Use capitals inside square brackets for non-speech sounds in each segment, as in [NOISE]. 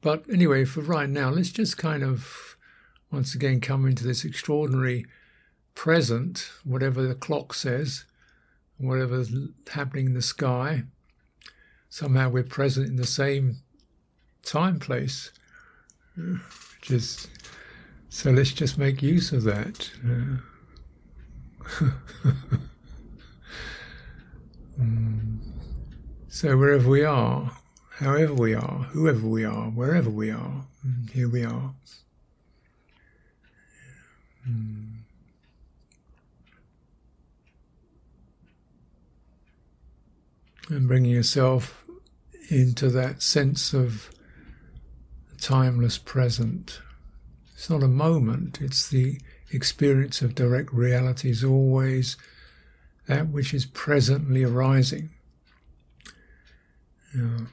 But anyway, for right now, let's just kind of once again come into this extraordinary present, whatever the clock says, whatever's happening in the sky. Somehow we're present in the same time place. Just so let's just make use of that. [LAUGHS] Mm. So wherever we are, however we are, whoever we are, wherever we are, mm, here we are. Mm. And bringing yourself into that sense of timeless present. It's not a moment, it's the experience of direct reality, is always that which is presently arising. Yeah.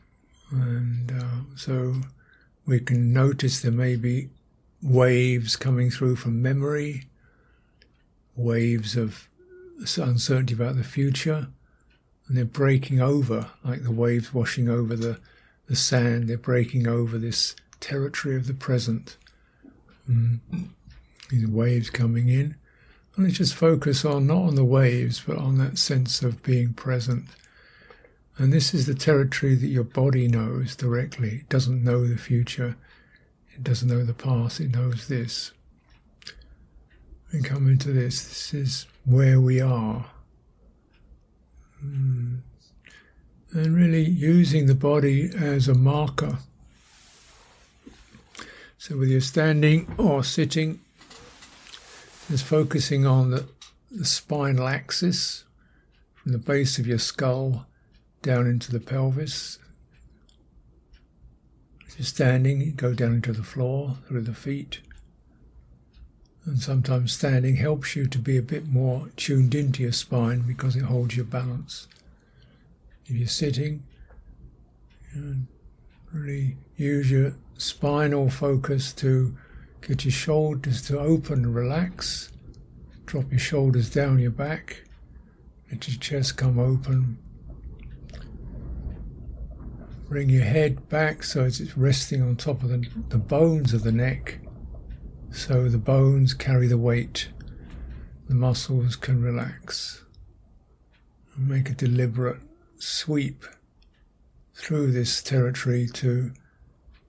And uh, so we can notice there may be waves coming through from memory, waves of uncertainty about the future, and they're breaking over like the waves washing over the, the sand, they're breaking over this territory of the present. Mm. These waves coming in. And let's just focus on not on the waves, but on that sense of being present. And this is the territory that your body knows directly. It doesn't know the future, it doesn't know the past, it knows this. And come into this. This is where we are. Mm. And really using the body as a marker so whether you're standing or sitting, just focusing on the, the spinal axis from the base of your skull down into the pelvis. If you're standing, go down into the floor through the feet. And sometimes standing helps you to be a bit more tuned into your spine because it holds your balance. If you're sitting, you really use your spinal focus to get your shoulders to open and relax. Drop your shoulders down your back. Let your chest come open. Bring your head back so it's resting on top of the, the bones of the neck. So the bones carry the weight. The muscles can relax. Make a deliberate sweep through this territory to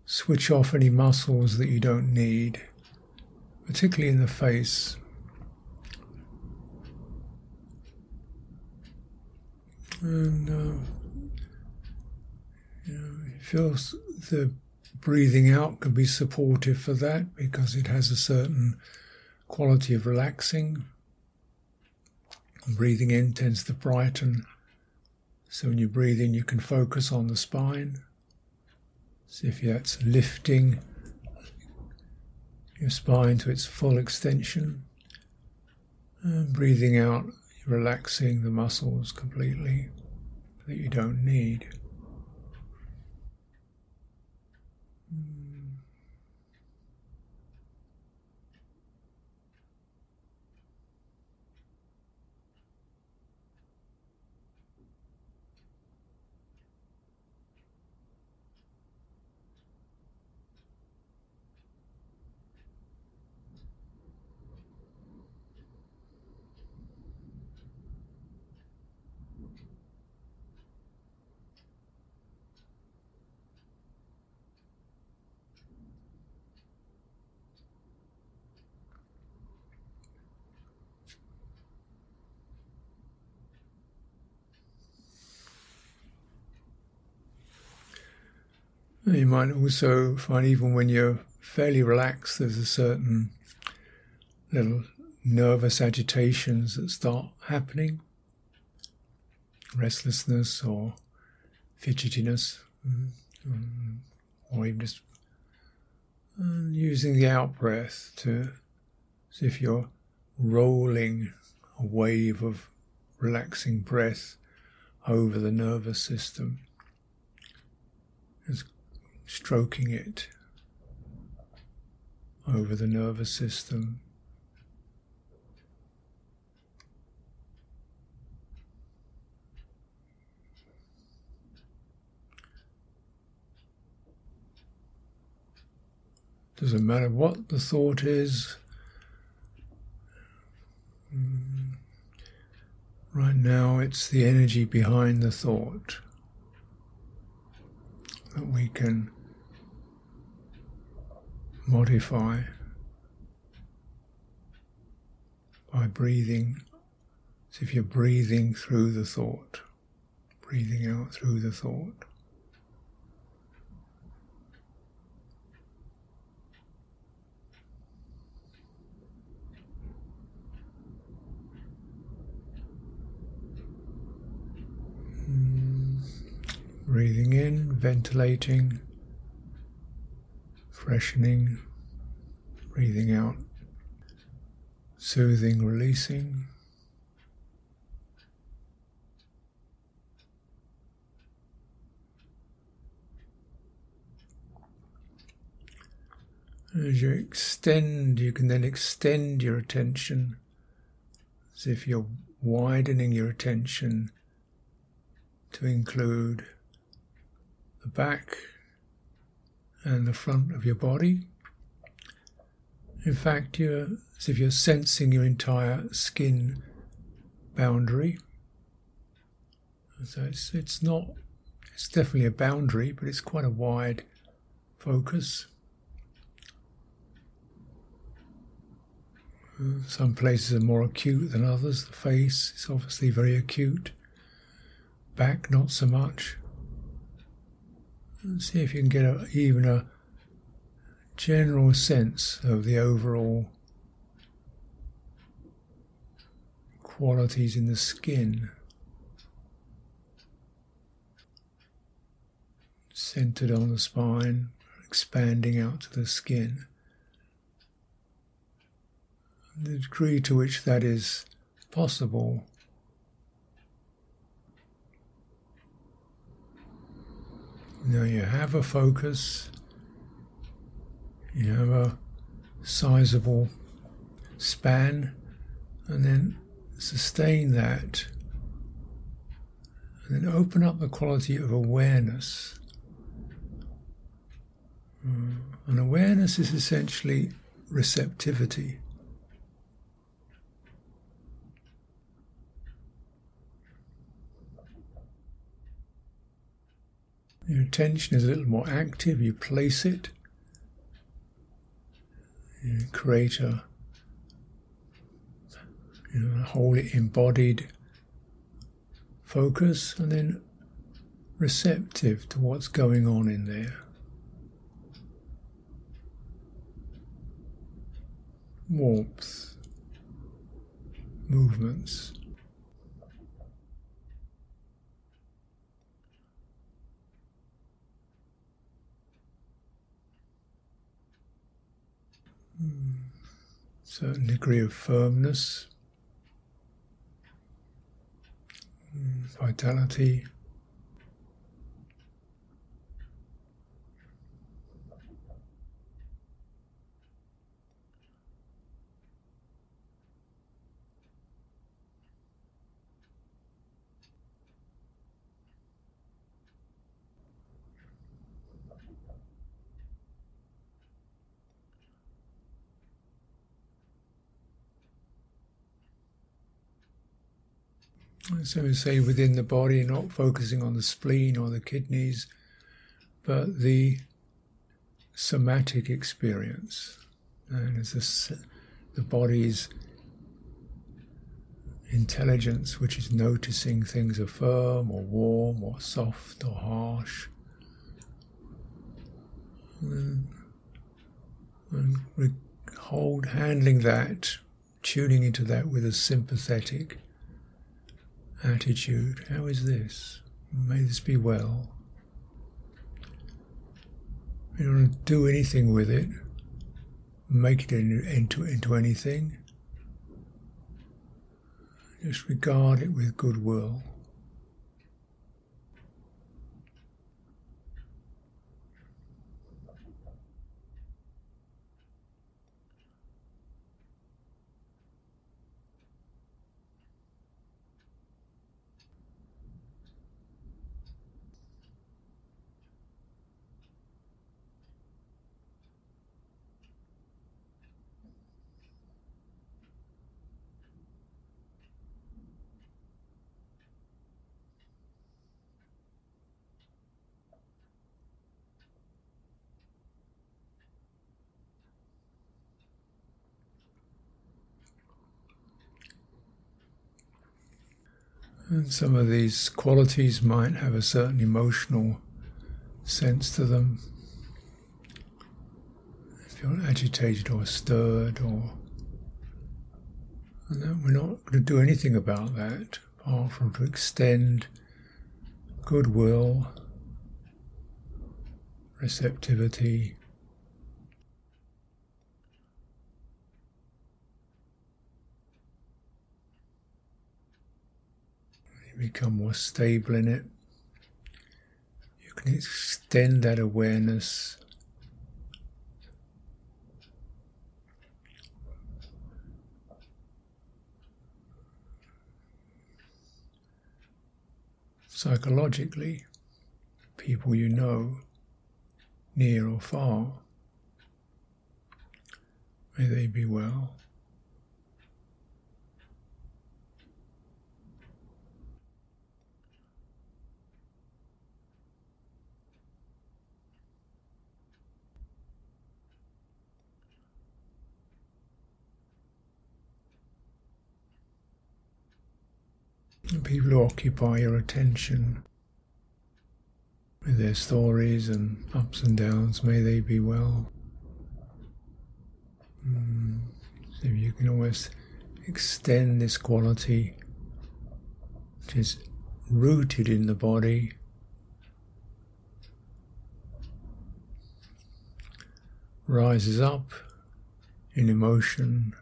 switch off any muscles that you don't need, particularly in the face. And uh, feels the breathing out can be supportive for that because it has a certain quality of relaxing. Breathing in tends to brighten. So when you breathe in, you can focus on the spine. See if that's lifting your spine to its full extension. And breathing out, relaxing the muscles completely that you don't need. You might also find even when you're fairly relaxed, there's a certain little nervous agitations that start happening, restlessness or fidgetiness, mm, or even just using the out breath to see if you're rolling a wave of relaxing breath over the nervous system. It's stroking it over the nervous system. Doesn't matter what the thought is. Mm. Right now, it's the energy behind the thought that we can modify by breathing. As if you're breathing through the thought, breathing out through the thought. Mm. Breathing in, ventilating, freshening, breathing out, soothing, releasing. As you extend, you can then extend your attention as if you're widening your attention to include the back and the front of your body. In fact, you're as if you're sensing your entire skin boundary. So it's it's not it's definitely a boundary, but it's quite a wide focus. Some places are more acute than others. The face is obviously very acute. Back, not so much see if you can get a, even a general sense of the overall qualities in the skin. Centered on the spine, expanding out to the skin. The degree to which that is possible Now you have a focus, you have a sizable span, and then sustain that, and then open up the quality of awareness. Uh, and awareness is essentially receptivity. Your attention is a little more active, you place it, you create a, you know, a wholly embodied focus, and then receptive to what's going on in there. Warmth, movements. Certain degree of firmness, mm, vitality. So we say within the body, not focusing on the spleen or the kidneys, but the somatic experience. And as the, body's intelligence, which is noticing things are firm or warm or soft or harsh. And, and we hold handling that, tuning into that with a sympathetic attitude. How is this? May this be well. You don't do anything with it, make it into, into anything. Just regard it with goodwill. And some of these qualities might have a certain emotional sense to them. If you're agitated or stirred, or and we're not going to do anything about that apart from to extend goodwill, receptivity, become more stable in it. You can extend that awareness. Psychologically, people you know, near or far, may they be well. Who occupy your attention with their stories and ups and downs, may they be well. Mm. So you can always extend this quality, which is rooted in the body. Rises up in emotion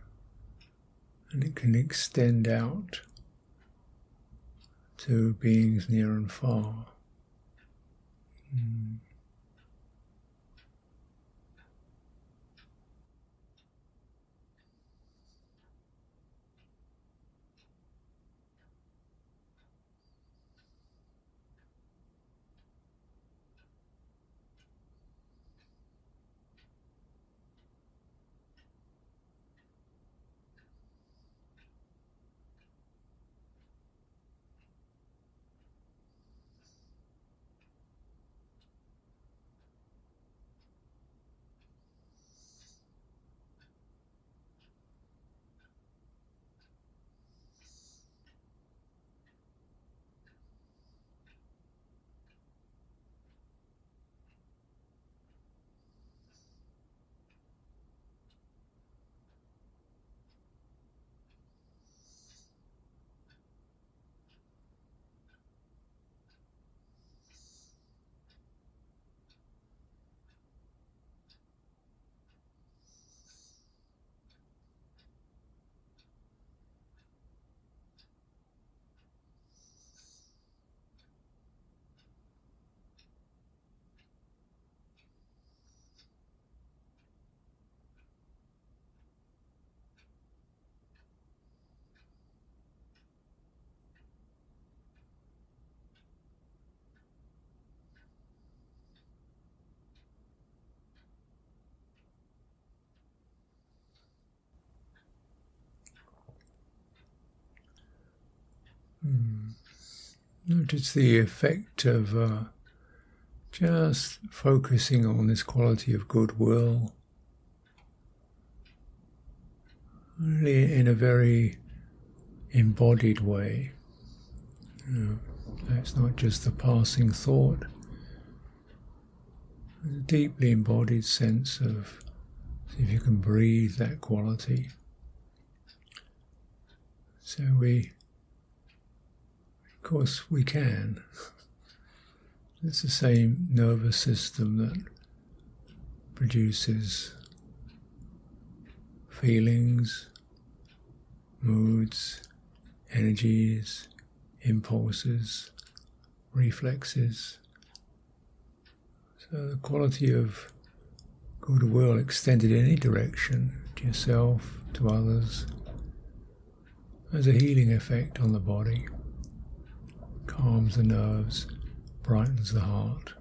and it can extend out to beings near and far. Mm. Notice the effect of uh, just focusing on this quality of goodwill, really in a very embodied way. You know, it's not just the passing thought, a deeply embodied sense of if you can breathe that quality. So we of course, we can. It's the same nervous system that produces feelings, moods, energies, impulses, reflexes. So the quality of goodwill extended in any direction to yourself, to others, has a healing effect on the body calms the nerves, brightens the heart.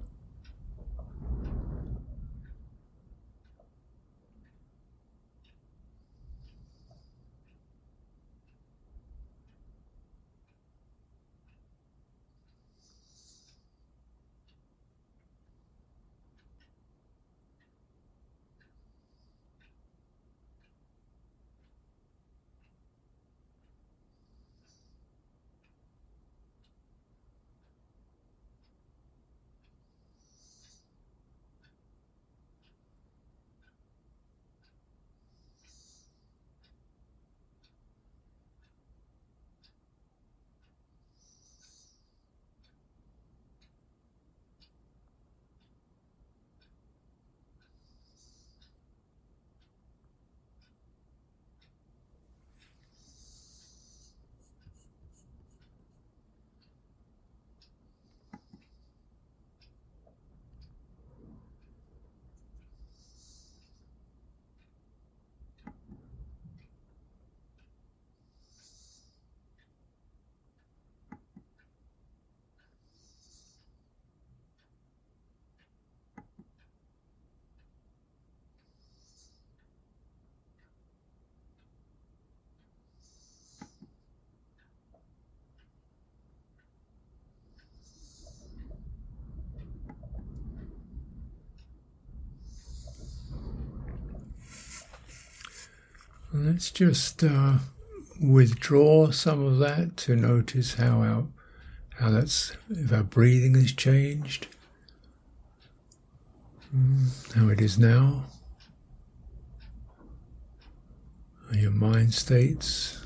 Let's just uh, withdraw some of that to notice how our how that's if our breathing has changed, mm, how it is now, your mind states,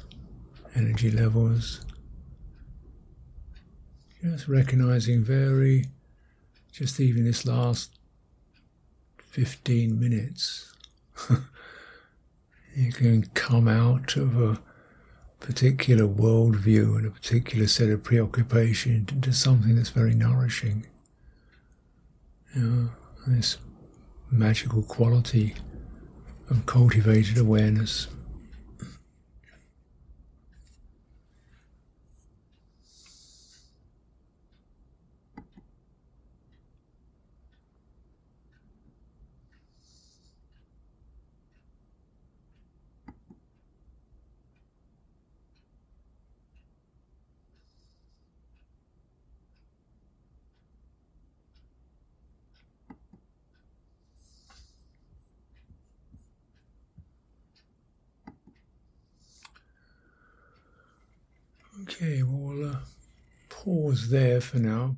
energy levels. Just recognizing very, just even this last 15 minutes, [LAUGHS] you can come out of a particular worldview and a particular set of preoccupation into something that's very nourishing. You know, this magical quality of cultivated awareness. Okay, we'll uh, pause there for now.